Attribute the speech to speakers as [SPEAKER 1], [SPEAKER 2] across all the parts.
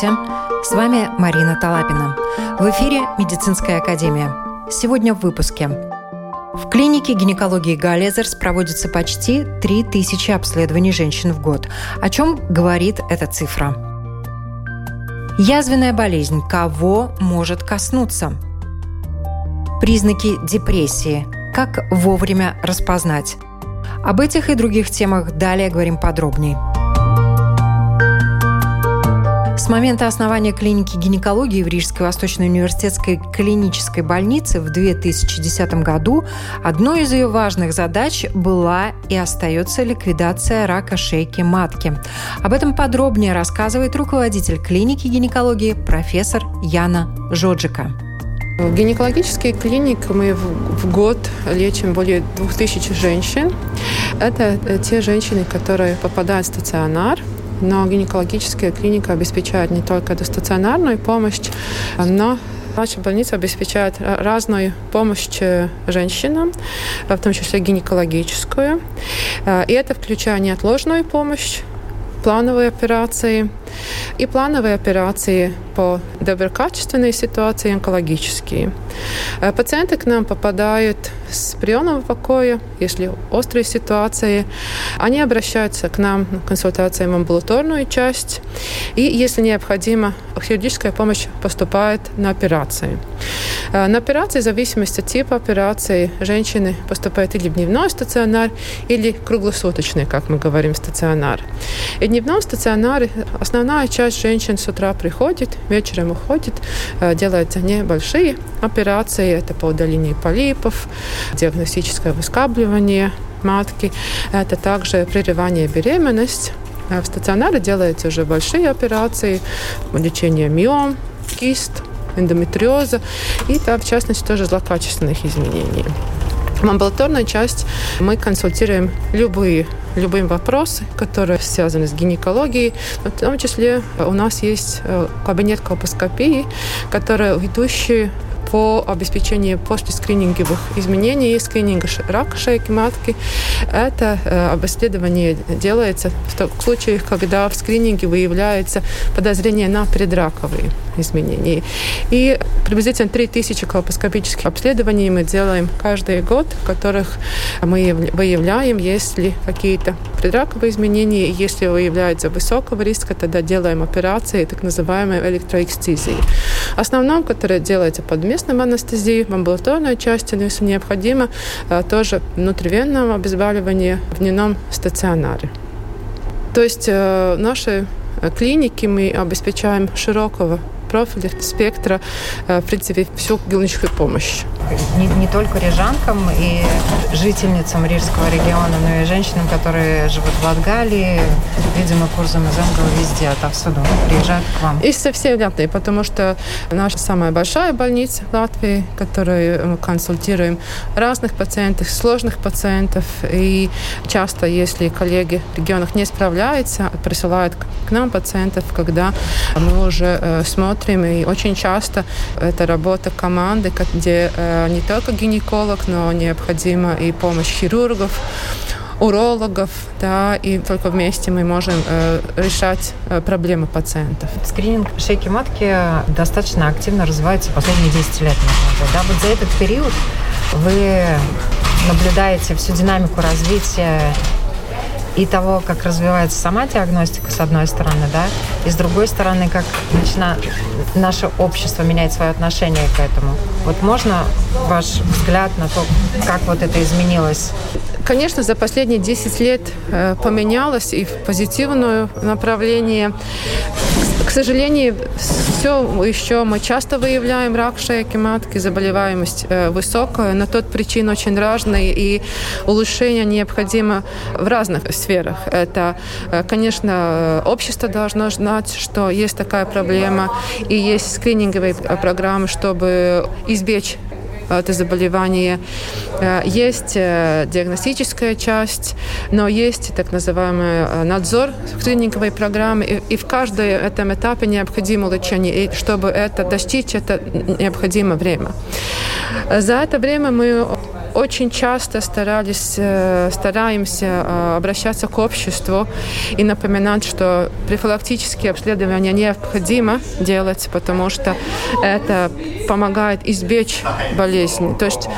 [SPEAKER 1] Здравствуйте! С вами Марина Талапина. В эфире Медицинская академия. Сегодня в выпуске. В клинике гинекологии Галезерс проводится почти 3000 обследований женщин в год. О чем говорит эта цифра? Язвенная болезнь. Кого может коснуться? Признаки депрессии. Как вовремя распознать? Об этих и других темах далее говорим подробнее. Момента основания клиники гинекологии в Рижской Восточной университетской клинической больнице в 2010 году одной из ее важных задач была и остается ликвидация рака шейки матки. Об этом подробнее рассказывает руководитель клиники гинекологии профессор Яна Жоджика.
[SPEAKER 2] В гинекологической клинике мы в год лечим более 2000 женщин. Это те женщины, которые попадают в стационар но гинекологическая клиника обеспечивает не только стационарную помощь, но Наша больница обеспечивает разную помощь женщинам, в том числе гинекологическую. И это включает неотложную помощь, плановые операции и плановые операции по доброкачественной ситуации онкологические. Пациенты к нам попадают с приемного покоя, если острые ситуации, они обращаются к нам на консультации в амбулаторную часть, и если необходимо, хирургическая помощь поступает на операции. Э, на операции, в зависимости от типа операции, женщины поступают или в дневной стационар, или круглосуточный, как мы говорим, стационар. И дневном стационаре основная часть женщин с утра приходит, вечером уходит, э, делаются небольшие операции, это по удалению полипов, диагностическое выскабливание матки, это также прерывание беременности. В стационаре делаются уже большие операции, лечение миом, кист, эндометриоза и, там, в частности, тоже злокачественных изменений. В амбулаторной части мы консультируем любые любые вопросы, которые связаны с гинекологией. В том числе у нас есть э, кабинет колпоскопии, который ведущий по обеспечению после скрининговых изменений, скрининга рака шейки матки. Это э, обследование делается в случаях, когда в скрининге выявляется подозрение на предраковые изменения. И приблизительно 3000 колпоскопических обследований мы делаем каждый год, в которых мы выявляем, есть ли какие-то предраковые изменения. Если выявляется высокого риска, тогда делаем операции, так называемой электроэкстизии. Основном, которое делается под местным анестезией, в амбулаторной части, но если необходимо, э, тоже внутривенное обезболивание в дневном стационаре. То есть э, наши клиники мы обеспечаем широкого профиля, спектра, э, в принципе, всю клиническую помощь.
[SPEAKER 1] Не, не только рижанкам и жительницам Рижского региона, но и женщинам, которые живут в Латгалии, видимо, курсом из Энгела везде, отовсюду приезжают к вам.
[SPEAKER 2] И со всей Латвии, потому что наша самая большая больница в Латвии, которую мы консультируем разных пациентов, сложных пациентов, и часто, если коллеги в регионах не справляются, присылают к нам пациентов, когда мы уже э, смотрим смотрим, и очень часто это работа команды, где э, не только гинеколог, но необходима и помощь хирургов, урологов, да, и только вместе мы можем э, решать э, проблемы пациентов.
[SPEAKER 1] Скрининг шейки матки достаточно активно развивается последние 10 лет, можно Да? Вот за этот период вы наблюдаете всю динамику развития и того, как развивается сама диагностика, с одной стороны, да, и с другой стороны, как начина... наше общество меняет свое отношение к этому. Вот можно ваш взгляд на то, как вот это изменилось?
[SPEAKER 2] Конечно, за последние 10 лет э, поменялось и в позитивное направление. К сожалению, все еще мы часто выявляем рак шейки матки, заболеваемость э, высокая, но тот причин очень разные, и улучшение необходимо в разных сферах. Это, э, конечно, общество должно знать, что есть такая проблема, и есть скрининговые программы, чтобы избежать это заболевание. Э, есть э, диагностическая часть, но есть так называемый э, надзор скрининговой программы, и, в каждом этом этапе необходимо лечение, и чтобы это достичь, это необходимо время. За это время мы очень часто старались, э, стараемся э, обращаться к обществу и напоминать, что профилактические обследования необходимо делать, потому что это помогает избечь болезни. То есть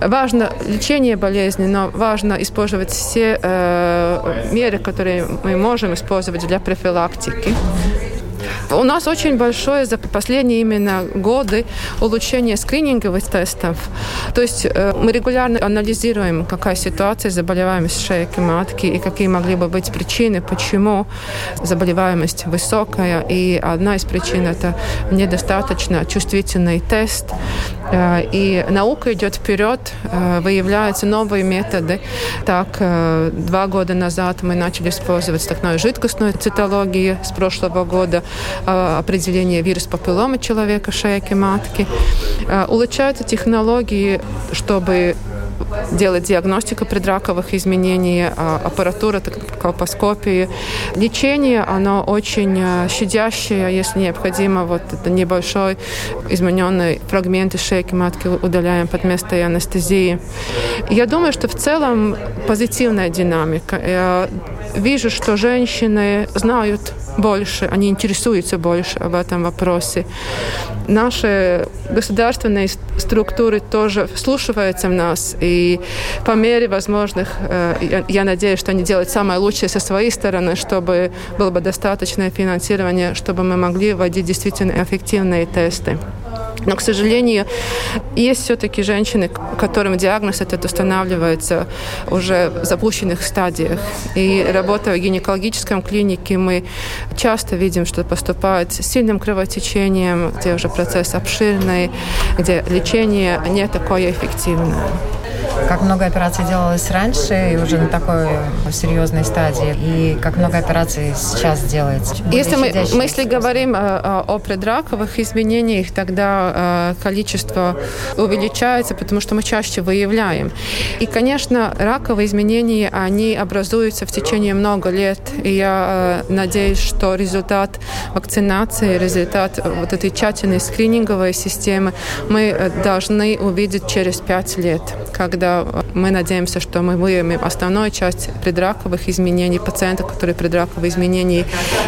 [SPEAKER 2] Важно лечение болезни, но важно использовать все э, меры, которые мы можем использовать для профилактики. У нас очень большое за последние именно годы улучшение скрининговых тестов. То есть э, мы регулярно анализируем, какая ситуация заболеваемости шейки матки и какие могли бы быть причины, почему заболеваемость высокая. И одна из причин – это недостаточно чувствительный тест. Э, и наука идет вперед, э, выявляются новые методы. Так, два года назад мы начали использовать так называемую жидкостную цитологию с прошлого года. Э, определение вируса папилломы человека, шейки матки. Э, улучшаются технологии, чтобы делать диагностику предраковых изменений, а, аппаратура, колпоскопии. Лечение, оно очень щадящее, если необходимо, вот это небольшой измененный фрагмент из шейки матки удаляем под место анестезии. Я думаю, что в целом позитивная динамика. Я вижу, что женщины знают больше, они интересуются больше об этом вопросе. Наши государственные структуры тоже вслушиваются в нас, и по мере возможных, э, я надеюсь, что они делают самое лучшее со своей стороны, чтобы было бы достаточное финансирование, чтобы мы могли вводить действительно эффективные тесты. Но, к сожалению, есть все-таки женщины, которым диагноз этот устанавливается уже в запущенных стадиях. И работая в гинекологическом клинике, мы часто видим, что поступают с сильным кровотечением, где уже процесс обширный, где лечение не такое эффективное
[SPEAKER 1] как много операций делалось раньше и уже на такой серьезной стадии, и как много операций сейчас делается.
[SPEAKER 2] Если мы, мы если говорим о, о предраковых изменениях, тогда э, количество увеличается, потому что мы чаще выявляем. И, конечно, раковые изменения, они образуются в течение много лет, и я э, надеюсь, что результат вакцинации, результат вот этой тщательной скрининговой системы мы э, должны увидеть через пять лет, когда мы надеемся, что мы выявим основную часть предраковых изменений пациентов, которые предраковые изменения,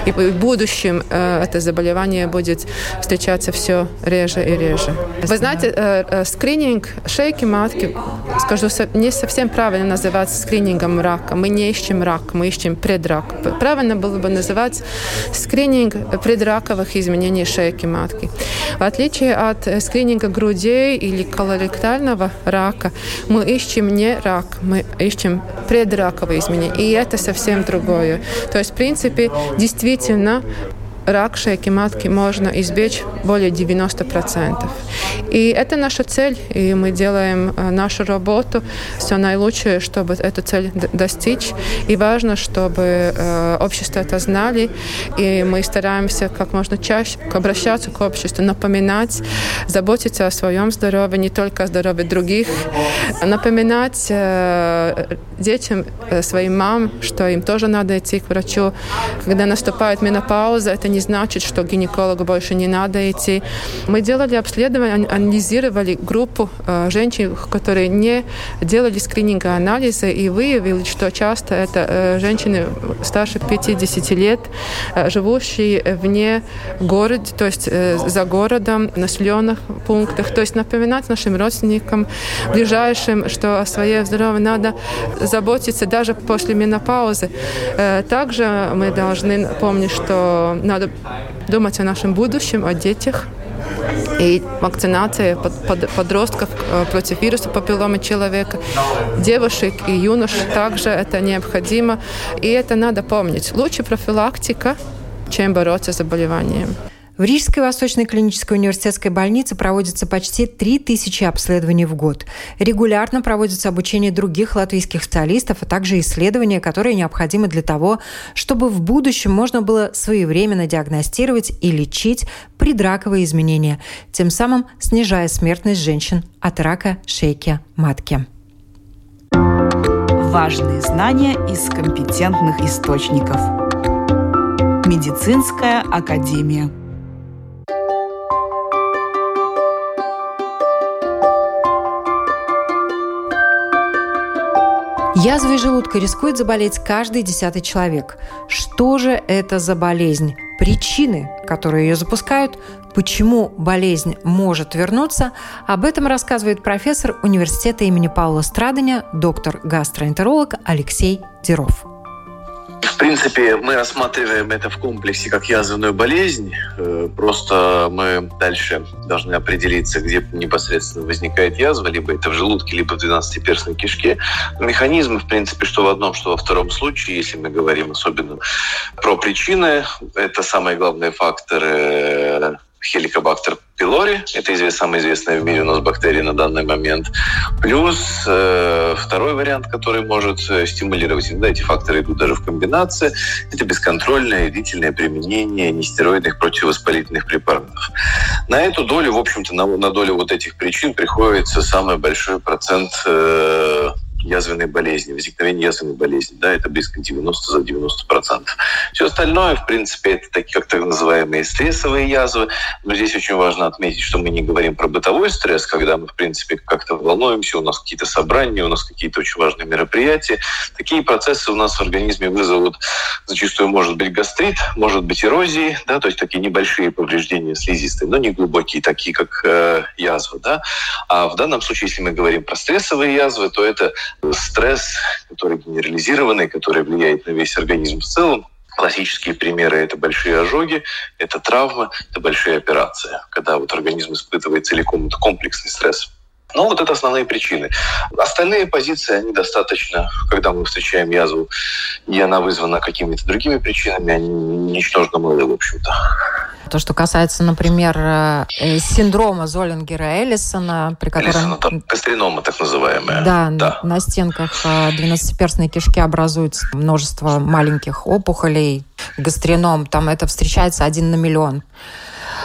[SPEAKER 2] и в будущем э, это заболевание будет встречаться все реже и реже. Вы знаете, э, э, скрининг шейки матки, скажу, не совсем правильно называть скринингом рака. Мы не ищем рак, мы ищем предрак. Правильно было бы называть скрининг предраковых изменений шейки матки. В отличие от скрининга грудей или колоректального рака, мы ищем не рак, мы ищем предраковые изменения. И это совсем другое. То есть, в принципе, действительно рак шейки матки можно избечь более 90%. И это наша цель, и мы делаем э, нашу работу, все наилучшее, чтобы эту цель достичь. И важно, чтобы э, общество это знали, и мы стараемся как можно чаще обращаться к обществу, напоминать, заботиться о своем здоровье, не только о здоровье других, напоминать э, детям, своим мам, что им тоже надо идти к врачу. Когда наступает менопауза, это не значит, что гинекологу больше не надо идти. Мы делали обследование, анализировали группу э, женщин, которые не делали скрининга анализа и выявили, что часто это э, женщины старше 50 лет, э, живущие вне города, то есть за городом, населенных пунктах. То есть напоминать нашим родственникам, ближайшим, что о своей здоровье надо заботиться даже после менопаузы. Также мы должны помнить, что надо думать о нашем будущем, о детях. И вакцинация под, под, подростков э, против вируса папилломы человека, девушек и юношей также это необходимо. И это надо помнить. Лучше профилактика, чем бороться с заболеванием.
[SPEAKER 1] В Рижской Восточной клинической университетской больнице проводится почти 3000 обследований в год. Регулярно проводится обучение других латвийских специалистов, а также исследования, которые необходимы для того, чтобы в будущем можно было своевременно диагностировать и лечить предраковые изменения, тем самым снижая смертность женщин от рака шейки матки.
[SPEAKER 3] Важные знания из компетентных источников. Медицинская академия.
[SPEAKER 1] Язвой желудка рискует заболеть каждый десятый человек. Что же это за болезнь? Причины, которые ее запускают, почему болезнь может вернуться, об этом рассказывает профессор университета имени Паула Страдания, доктор гастроэнтеролог Алексей Деров.
[SPEAKER 4] В принципе, мы рассматриваем это в комплексе как язвенную болезнь. Э, просто мы дальше должны определиться, где непосредственно возникает язва, либо это в желудке, либо в двенадцатиперстной кишке. Механизмы, в принципе, что в одном, что во втором случае, если мы говорим особенно про причины, это самые главные факторы хеликобактер пилори. Это самая известная в мире у нас бактерия на данный момент. Плюс э, второй вариант, который может э, стимулировать, да, эти факторы идут даже в комбинации, это бесконтрольное длительное применение нестероидных противовоспалительных препаратов. На эту долю, в общем-то, на, на долю вот этих причин приходится самый большой процент э, язвенной болезни, возникновение язвенной болезни. Да, это близко 90 за 90 процентов. Все остальное, в принципе, это такие как так называемые стрессовые язвы. Но здесь очень важно отметить, что мы не говорим про бытовой стресс, когда мы, в принципе, как-то волнуемся, у нас какие-то собрания, у нас какие-то очень важные мероприятия. Такие процессы у нас в организме вызовут зачастую может быть гастрит, может быть эрозии, да, то есть такие небольшие повреждения слизистой, но не глубокие, такие как э, язвы. Да. А в данном случае, если мы говорим про стрессовые язвы, то это стресс, который генерализированный, который влияет на весь организм в целом. Классические примеры – это большие ожоги, это травмы, это большие операции, когда вот организм испытывает целиком комплексный стресс. Ну, вот это основные причины. Остальные позиции, они достаточно, когда мы встречаем язву, и она вызвана какими-то другими причинами, они ничтожно малы, в общем-то.
[SPEAKER 1] То, что касается, например, э, синдрома Золингера Эллисона, при котором... Эллисона,
[SPEAKER 4] там так называемая.
[SPEAKER 1] Да, да. на стенках 12-перстной э, кишки образуется множество маленьких опухолей, гастрином, там это встречается один на миллион.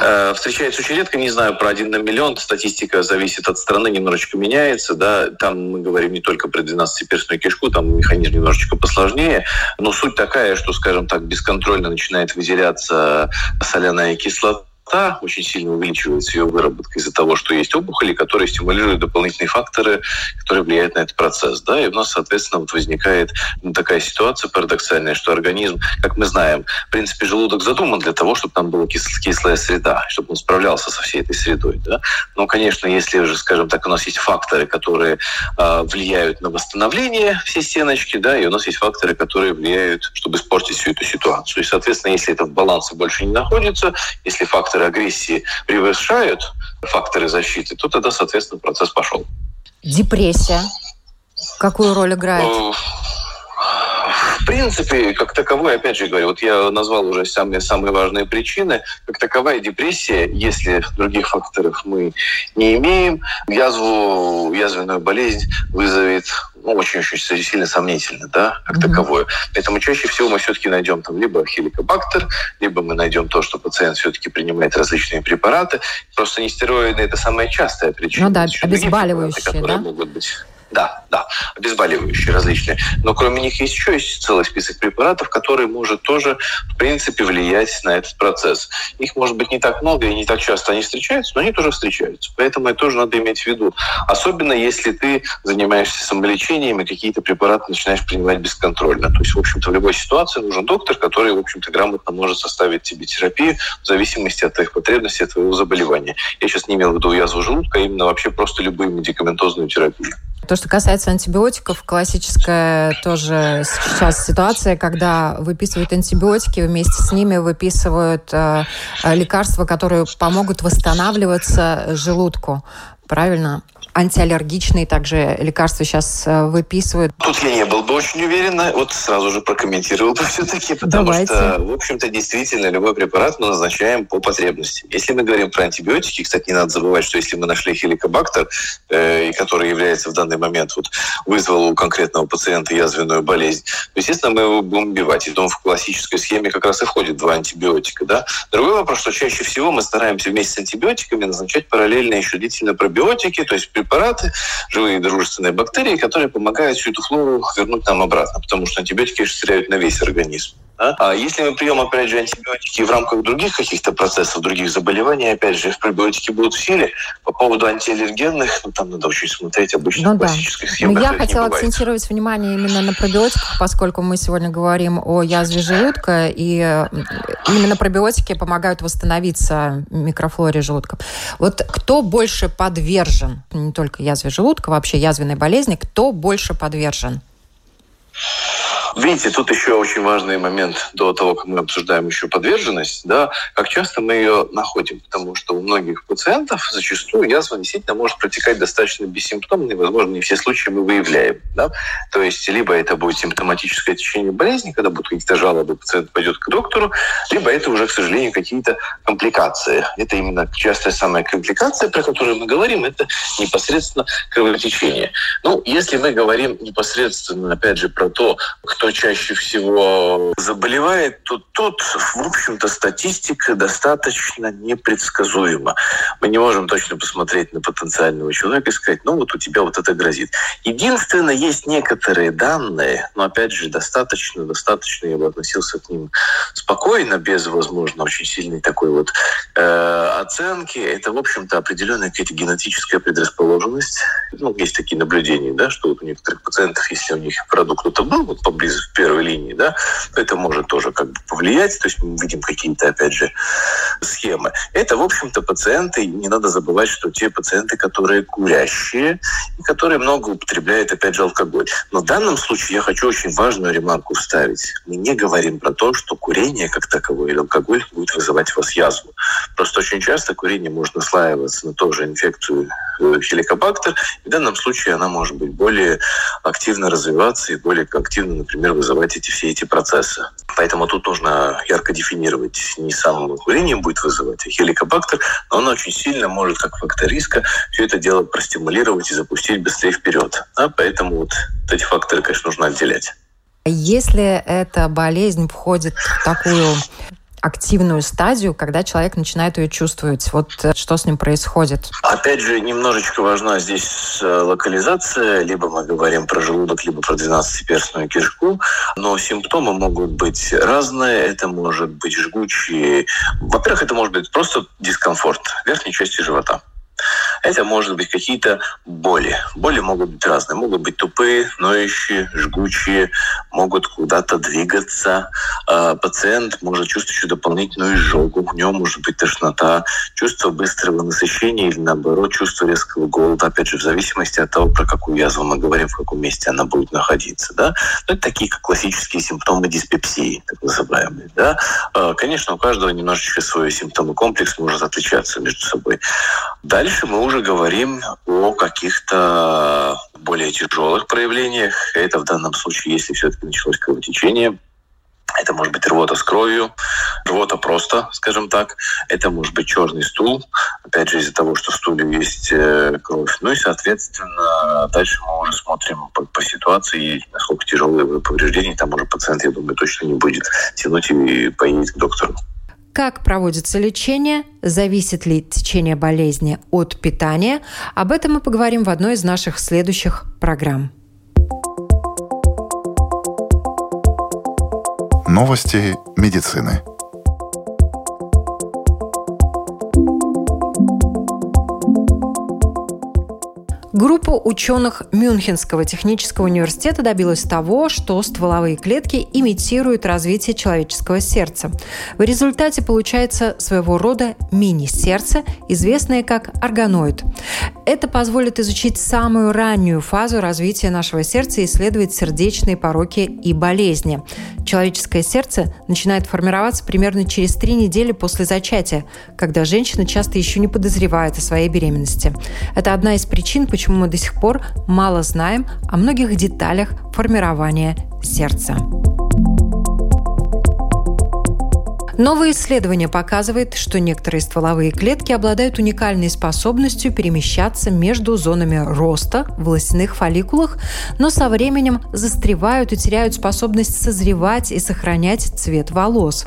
[SPEAKER 4] Э, встречается очень редко, не знаю, про один на миллион. Статистика зависит от страны, немножечко меняется. Да? Там мы говорим не только про 12-перстную кишку, там механизм немножечко посложнее. Но суть такая, что, скажем так, бесконтрольно начинает выделяться соляная кислота, та очень сильно увеличивается ее выработка из-за того, что есть опухоли, которые стимулируют дополнительные факторы, которые влияют на этот процесс. Да? И у нас, соответственно, вот возникает ну, такая ситуация парадоксальная, что организм, как мы знаем, в принципе, желудок задуман для того, чтобы там была кис- кислая среда, чтобы он справлялся со всей этой средой. Да? Но, конечно, если же, скажем так, у нас есть факторы, которые э, влияют на восстановление всей стеночки, да, и у нас есть факторы, которые влияют, чтобы испортить всю эту ситуацию. И, соответственно, если это в балансе больше не находится, если факторы факторы агрессии превышают факторы защиты, то тогда, соответственно, процесс пошел.
[SPEAKER 1] Депрессия. Какую роль играет?
[SPEAKER 4] В принципе, как таковой, опять же говорю, вот я назвал уже самые, самые важные причины. Как таковая депрессия, если других факторов мы не имеем, язву, язвенную болезнь вызовет ну, очень-очень сильно сомнительно, да, как mm-hmm. таковое. Поэтому чаще всего мы все-таки найдем там либо хеликобактер, либо мы найдем то, что пациент все-таки принимает различные препараты. Просто нестероиды – это самая частая причина.
[SPEAKER 1] Ну да, обезболивающие, да?
[SPEAKER 4] могут быть да, да, обезболивающие различные. Но кроме них есть еще есть целый список препаратов, который может тоже, в принципе, влиять на этот процесс. Их может быть не так много и не так часто они встречаются, но они тоже встречаются. Поэтому это тоже надо иметь в виду. Особенно если ты занимаешься самолечением и какие-то препараты начинаешь принимать бесконтрольно. То есть, в общем-то, в любой ситуации нужен доктор, который, в общем-то, грамотно может составить тебе терапию в зависимости от твоих потребностей, от твоего заболевания. Я сейчас не имел в виду язву желудка, а именно вообще просто любую медикаментозную терапию.
[SPEAKER 1] То, что касается антибиотиков, классическая тоже сейчас ситуация, когда выписывают антибиотики, вместе с ними выписывают э, лекарства, которые помогут восстанавливаться желудку. Правильно? Антиаллергичные также лекарства сейчас э, выписывают.
[SPEAKER 4] Тут я не был бы очень уверен, вот сразу же прокомментировал бы все-таки, потому Давайте. что, в общем-то, действительно, любой препарат мы назначаем по потребности. Если мы говорим про антибиотики, кстати, не надо забывать, что если мы нашли хеликобактер, э, который является в данный момент, вот, вызвал у конкретного пациента язвенную болезнь, то, естественно, мы его будем убивать. И там в классической схеме как раз и входит два антибиотика. Да? Другой вопрос, что чаще всего мы стараемся вместе с антибиотиками назначать параллельно еще длительно пробиотики, то есть препараты, живые дружественные бактерии, которые помогают всю эту флору вернуть нам обратно, потому что антибиотики расширяют на весь организм. Да? А если мы прием, опять же, антибиотики в рамках других каких-то процессов, других заболеваний, опять же, пробиотики будут в силе. По поводу антиаллергенных, ну, там надо очень смотреть обычно ну, классических да. схемах.
[SPEAKER 1] Но я хотела акцентировать внимание именно на пробиотиках, поскольку мы сегодня говорим о язве желудка, и именно пробиотики помогают восстановиться микрофлоре желудка. Вот кто больше подвержен, не только язве желудка, вообще язвенной болезни, кто больше подвержен?
[SPEAKER 4] Видите, тут еще очень важный момент до того, как мы обсуждаем еще подверженность, да, как часто мы ее находим, потому что у многих пациентов зачастую язва действительно может протекать достаточно бессимптомно, и, возможно, не все случаи мы выявляем. Да? То есть либо это будет симптоматическое течение болезни, когда будут какие-то жалобы, пациент пойдет к доктору, либо это уже, к сожалению, какие-то компликации. Это именно частая самая компликация, про которую мы говорим, это непосредственно кровотечение. Ну, если мы говорим непосредственно, опять же, про то, кто кто чаще всего заболевает, то тут, в общем-то, статистика достаточно непредсказуема. Мы не можем точно посмотреть на потенциального человека и сказать, ну вот у тебя вот это грозит. Единственное, есть некоторые данные, но опять же, достаточно, достаточно, я бы относился к ним спокойно, без, возможно, очень сильной такой вот э, оценки. Это, в общем-то, определенная какая-то генетическая предрасположенность. Ну, есть такие наблюдения, да, что вот у некоторых пациентов, если у них продукт кто-то был вот поблизости, в первой линии, да, это может тоже как бы повлиять, то есть мы видим какие-то, опять же, схемы. Это, в общем-то, пациенты, не надо забывать, что те пациенты, которые курящие, и которые много употребляют, опять же, алкоголь. Но в данном случае я хочу очень важную ремарку вставить. Мы не говорим про то, что курение как таковое или алкоголь будет вызывать у вас язву. Просто очень часто курение может наслаиваться на ту же инфекцию э, хеликобактер, и в данном случае она может быть более активно развиваться и более активно, например, например, вызывать эти все эти процессы. Поэтому тут нужно ярко дефинировать, не сам курение будет вызывать, а хеликобактер, но он очень сильно может, как фактор риска, все это дело простимулировать и запустить быстрее вперед. А поэтому вот эти факторы, конечно, нужно отделять.
[SPEAKER 1] Если эта болезнь входит в такую активную стадию, когда человек начинает ее чувствовать. Вот э, что с ним происходит?
[SPEAKER 4] Опять же, немножечко важна здесь э, локализация. Либо мы говорим про желудок, либо про 12-перстную кишку. Но симптомы могут быть разные. Это может быть жгучие. Во-первых, это может быть просто дискомфорт верхней части живота. Это может быть какие-то боли. Боли могут быть разные. Могут быть тупые, ноющие, жгучие, могут куда-то двигаться. А, пациент может чувствовать еще дополнительную изжогу. У него может быть тошнота, чувство быстрого насыщения или, наоборот, чувство резкого голода. Опять же, в зависимости от того, про какую язву мы говорим, в каком месте она будет находиться. Да? Но это такие, как классические симптомы диспепсии, так называемые. Да? А, конечно, у каждого немножечко свой симптомы комплекс может отличаться между собой. Дальше мы уже говорим о каких-то более тяжелых проявлениях. Это в данном случае, если все-таки началось кровотечение, это может быть рвота с кровью, рвота просто, скажем так. Это может быть черный стул, опять же из-за того, что в стуле есть э, кровь. Ну и, соответственно, дальше мы уже смотрим по, по ситуации, насколько тяжелые повреждения. Там уже пациент, я думаю, точно не будет тянуть и поедет к доктору.
[SPEAKER 1] Как проводится лечение? Зависит ли течение болезни от питания? Об этом мы поговорим в одной из наших следующих программ.
[SPEAKER 5] Новости медицины.
[SPEAKER 1] Группа ученых Мюнхенского технического университета добилась того, что стволовые клетки имитируют развитие человеческого сердца. В результате получается своего рода мини-сердце, известное как органоид. Это позволит изучить самую раннюю фазу развития нашего сердца и исследовать сердечные пороки и болезни. Человеческое сердце начинает формироваться примерно через три недели после зачатия, когда женщина часто еще не подозревает о своей беременности. Это одна из причин, почему мы до сих пор мало знаем о многих деталях формирования сердца. Новое исследование показывает, что некоторые стволовые клетки обладают уникальной способностью перемещаться между зонами роста в волосяных фолликулах, но со временем застревают и теряют способность созревать и сохранять цвет волос.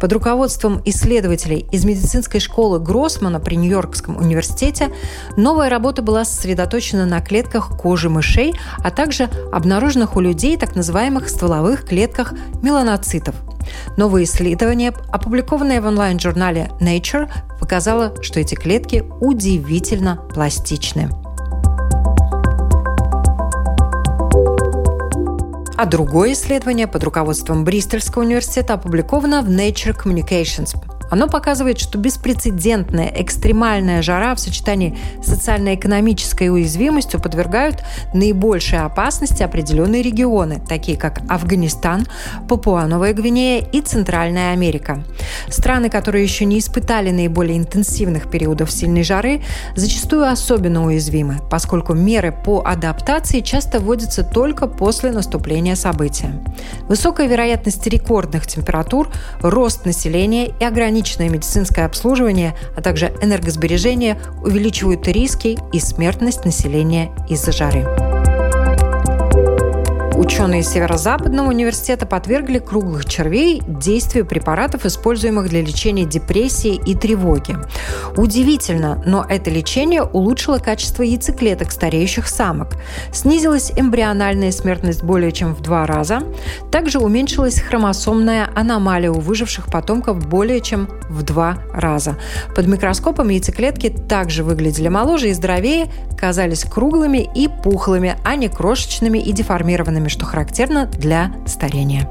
[SPEAKER 1] Под руководством исследователей из медицинской школы Гроссмана при Нью-Йоркском университете новая работа была сосредоточена на клетках кожи мышей, а также обнаруженных у людей так называемых стволовых клетках меланоцитов – Новое исследование, опубликованное в онлайн-журнале Nature, показало, что эти клетки удивительно пластичны. А другое исследование под руководством Бристольского университета опубликовано в Nature Communications оно показывает, что беспрецедентная экстремальная жара в сочетании с социально-экономической уязвимостью подвергают наибольшей опасности определенные регионы, такие как Афганистан, Папуа-Новая Гвинея и Центральная Америка. Страны, которые еще не испытали наиболее интенсивных периодов сильной жары, зачастую особенно уязвимы, поскольку меры по адаптации часто вводятся только после наступления события. Высокая вероятность рекордных температур, рост населения и ограниченные ограниченное медицинское обслуживание, а также энергосбережение увеличивают риски и смертность населения из-за жары. Ученые Северо-Западного университета подвергли круглых червей действию препаратов, используемых для лечения депрессии и тревоги. Удивительно, но это лечение улучшило качество яйцеклеток стареющих самок. Снизилась эмбриональная смертность более чем в два раза. Также уменьшилась хромосомная аномалия у выживших потомков более чем в два раза. Под микроскопом яйцеклетки также выглядели моложе и здоровее, казались круглыми и пухлыми, а не крошечными и деформированными, что характерно для старения.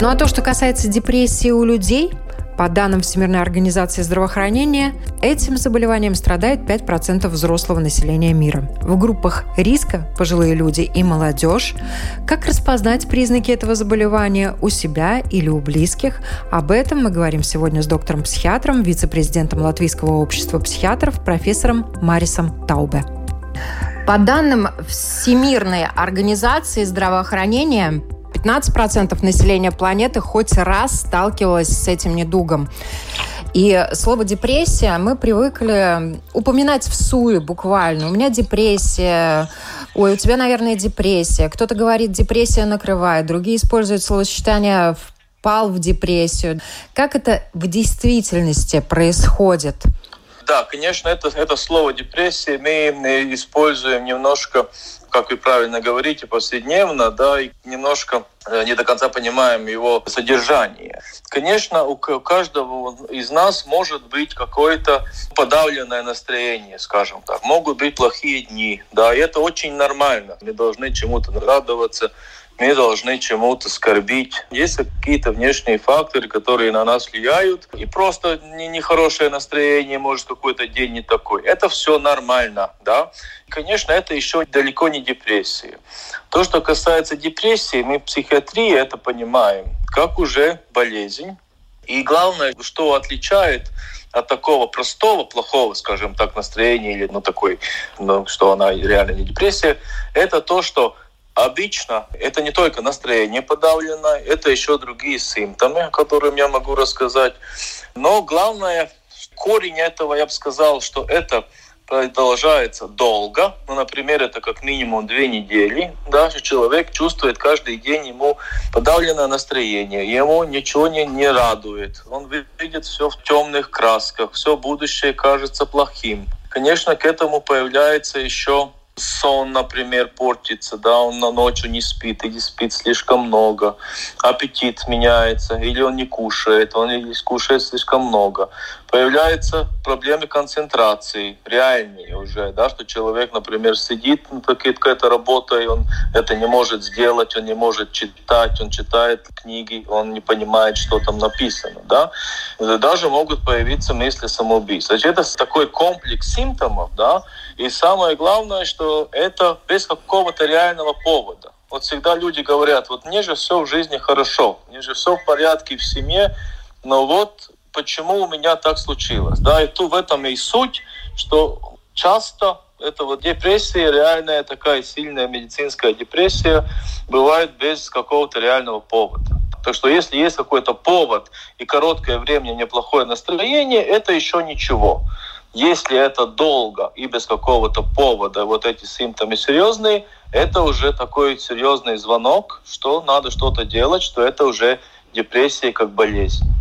[SPEAKER 1] Ну а то, что касается депрессии у людей, по данным Всемирной организации здравоохранения, этим заболеванием страдает 5% взрослого населения мира. В группах риска пожилые люди и молодежь. Как распознать признаки этого заболевания у себя или у близких? Об этом мы говорим сегодня с доктором-психиатром, вице-президентом Латвийского общества психиатров, профессором Марисом Таубе. По данным Всемирной организации здравоохранения, 15% населения планеты хоть раз сталкивалось с этим недугом. И слово депрессия мы привыкли упоминать в суе буквально. У меня депрессия, ой, у тебя, наверное, депрессия. Кто-то говорит, депрессия накрывает, другие используют словосочетание впал в депрессию. Как это в действительности происходит?
[SPEAKER 6] Да, конечно, это, это слово депрессия мы используем немножко, как вы правильно говорите, повседневно, да, и немножко э, не до конца понимаем его содержание. Конечно, у каждого из нас может быть какое-то подавленное настроение, скажем так. Могут быть плохие дни, да, и это очень нормально. Мы должны чему-то радоваться, мы должны чему-то скорбить. Есть какие-то внешние факторы, которые на нас влияют, и просто нехорошее настроение, может, какой-то день не такой. Это все нормально, да. Конечно, это еще далеко не депрессия. То, что касается депрессии, мы в психиатрии это понимаем как уже болезнь. И главное, что отличает от такого простого, плохого, скажем так, настроения или ну, такой, ну, что она реально не депрессия, это то, что Обычно это не только настроение подавлено, это еще другие симптомы, о которых я могу рассказать. Но главное, корень этого, я бы сказал, что это продолжается долго, ну, например, это как минимум две недели, даже человек чувствует каждый день ему подавленное настроение, ему ничего не, не радует, он видит все в темных красках, все будущее кажется плохим. Конечно, к этому появляется еще сон, например, портится, да, он на ночью не спит или спит слишком много, аппетит меняется, или он не кушает, он или кушает слишком много. Появляются проблемы концентрации, реальные уже, да, что человек, например, сидит на какой-то работе, и он это не может сделать, он не может читать, он читает книги, он не понимает, что там написано, да. Даже могут появиться мысли самоубийства. Значит, это такой комплекс симптомов, да, и самое главное, что это без какого-то реального повода. Вот всегда люди говорят, вот мне же все в жизни хорошо, мне же все в порядке в семье, но вот почему у меня так случилось. Да, и тут в этом и суть, что часто это вот депрессия, реальная такая сильная медицинская депрессия, бывает без какого-то реального повода. Так что если есть какой-то повод и короткое время неплохое настроение, это еще ничего. Если это долго и без какого-то повода, вот эти симптомы серьезные, это уже такой серьезный звонок, что надо что-то делать, что это уже депрессия как болезнь.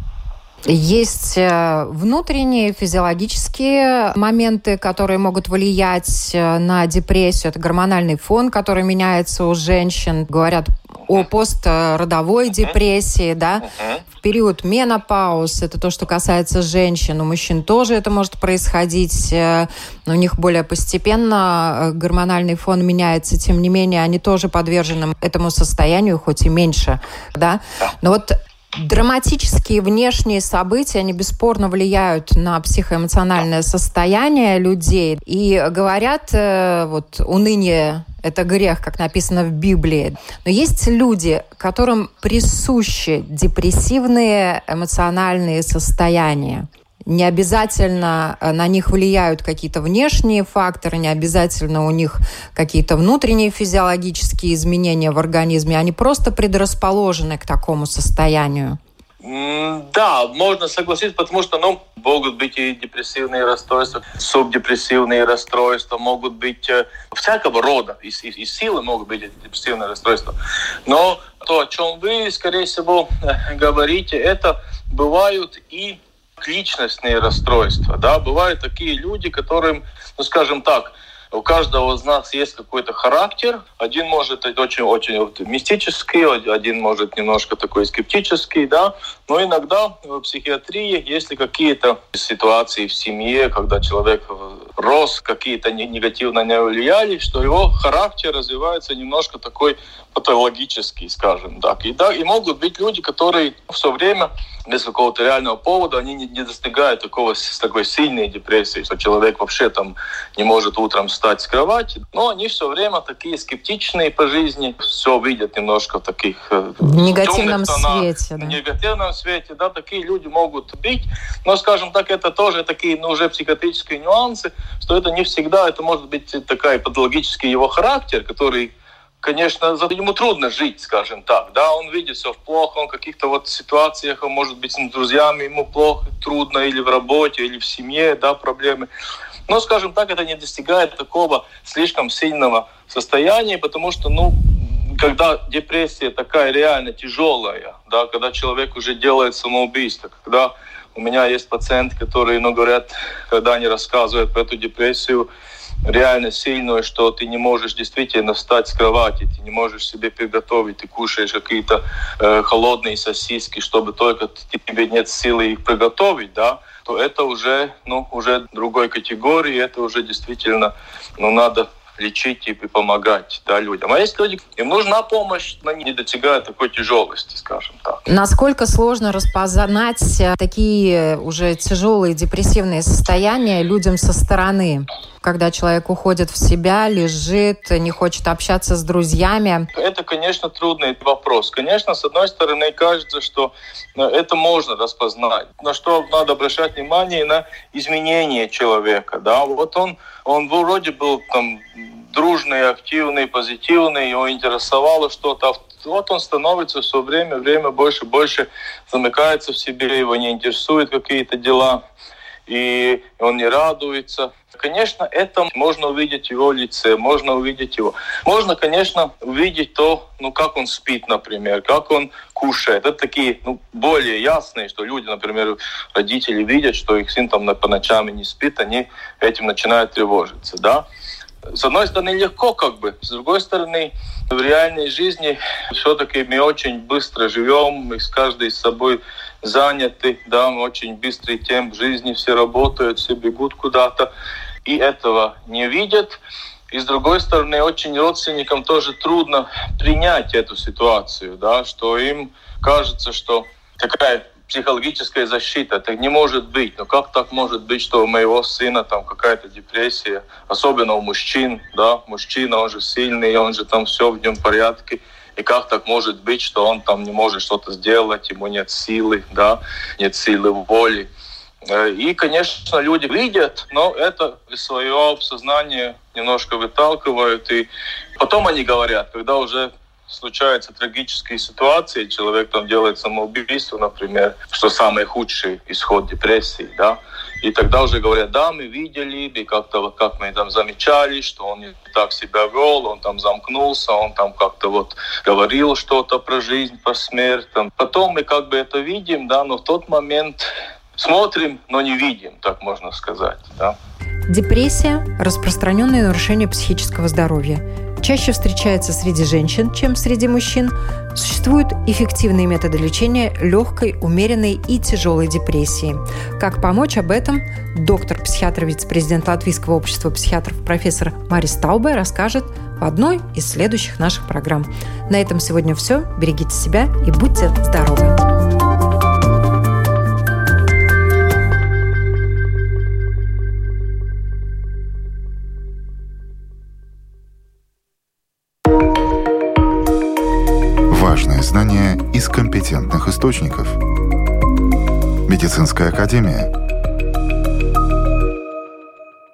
[SPEAKER 1] Есть э, внутренние физиологические моменты, которые могут влиять э, на депрессию. Это гормональный фон, который меняется у женщин. Говорят, о постродовой депрессии, да, в период менопауз, это то, что касается женщин, у мужчин тоже это может происходить, э, у них более постепенно гормональный фон меняется, тем не менее они тоже подвержены этому состоянию, хоть и меньше, да, но вот Драматические внешние события, они бесспорно влияют на психоэмоциональное состояние людей. И говорят, э, вот уныние – это грех, как написано в Библии. Но есть люди, которым присущи депрессивные эмоциональные состояния. Не обязательно э, на них влияют какие-то внешние факторы, не обязательно у них какие-то внутренние физиологические изменения в организме. Они просто предрасположены к такому состоянию.
[SPEAKER 6] Да, можно согласиться, потому что ну, могут быть и депрессивные расстройства, субдепрессивные расстройства, могут быть э, всякого рода, и, и, и силы могут быть депрессивные расстройства. Но то, о чем вы, скорее всего, говорите, это бывают и личностные расстройства. Да? Бывают такие люди, которым, ну скажем так, у каждого из нас есть какой-то характер. Один может очень-очень вот, мистический, один может немножко такой скептический, да. Но иногда в психиатрии, если какие-то ситуации в семье, когда человек рос, какие-то негативно не влияли, что его характер развивается немножко такой патологический, скажем так. И, да, и могут быть люди, которые все время без какого-то реального повода, они не, не достигают такого, такой сильной депрессии, что человек вообще там не может утром встать с кровати. Но они все время такие скептичные по жизни, все видят немножко в таких
[SPEAKER 1] э, в негативном тонах, свете.
[SPEAKER 6] Да. В негативном свете, да, такие люди могут быть. Но, скажем так, это тоже такие ну, уже психиатрические нюансы, что это не всегда, это может быть такая патологический его характер, который конечно, ему трудно жить, скажем так. Да, он видит все плохо, он в каких-то вот ситуациях, он может быть с друзьями, ему плохо, трудно или в работе, или в семье, да, проблемы. Но, скажем так, это не достигает такого слишком сильного состояния, потому что, ну, когда депрессия такая реально тяжелая, да, когда человек уже делает самоубийство, когда у меня есть пациенты, которые, ну, говорят, когда они рассказывают про эту депрессию, реально сильную, что ты не можешь действительно встать с кровати, ты не можешь себе приготовить, ты кушаешь какие-то э, холодные сосиски, чтобы только тебе нет силы их приготовить, да, то это уже, ну, уже другой категории, это уже действительно, ну, надо лечить и помогать да, людям. А есть люди, им нужна помощь, но не достигают такой тяжелости, скажем так.
[SPEAKER 1] Насколько сложно распознать э, такие уже тяжелые депрессивные состояния людям со стороны? Когда человек уходит в себя, лежит, не хочет общаться с друзьями?
[SPEAKER 6] Это, конечно, трудный вопрос. Конечно, с одной стороны, кажется, что э, это можно распознать. На что надо обращать внимание на изменения человека. Да? Вот он, он вроде был там дружный, активный, позитивный, его интересовало что-то. Вот он становится все время, время больше, больше замыкается в себе, его не интересуют какие-то дела, и он не радуется. Конечно, это можно увидеть в его лице, можно увидеть его. Можно, конечно, увидеть то, ну, как он спит, например, как он кушает. Это такие, ну, более ясные, что люди, например, родители видят, что их сын там по ночам не спит, они этим начинают тревожиться, да. С одной стороны, легко как бы, с другой стороны, в реальной жизни все-таки мы очень быстро живем, мы с каждой с собой заняты, да, мы очень быстрый темп жизни, все работают, все бегут куда-то и этого не видят. И с другой стороны, очень родственникам тоже трудно принять эту ситуацию, да, что им кажется, что такая психологическая защита, это не может быть. Но как так может быть, что у моего сына там какая-то депрессия, особенно у мужчин, да, мужчина, он же сильный, он же там все в нем порядке. И как так может быть, что он там не может что-то сделать, ему нет силы, да, нет силы воли. Э, и, конечно, люди видят, но это из своего сознания немножко выталкивают. И потом они говорят, когда уже случаются трагические ситуации, человек там делает самоубийство, например, что самый худший исход депрессии, да, и тогда уже говорят, да, мы видели, и как-то вот как мы там замечали, что он не так себя вел, он там замкнулся, он там как-то вот говорил что-то про жизнь, про смерть. Там. Потом мы как бы это видим, да, но в тот момент смотрим, но не видим, так можно сказать. Да.
[SPEAKER 1] Депрессия – распространенное нарушение психического здоровья. Чаще встречается среди женщин, чем среди мужчин, существуют эффективные методы лечения легкой, умеренной и тяжелой депрессии. Как помочь об этом доктор, психиатр, вице-президент Латвийского общества психиатров профессор Марис Таубе расскажет в одной из следующих наших программ. На этом сегодня все. Берегите себя и будьте здоровы!
[SPEAKER 5] Знания из компетентных источников. Медицинская академия –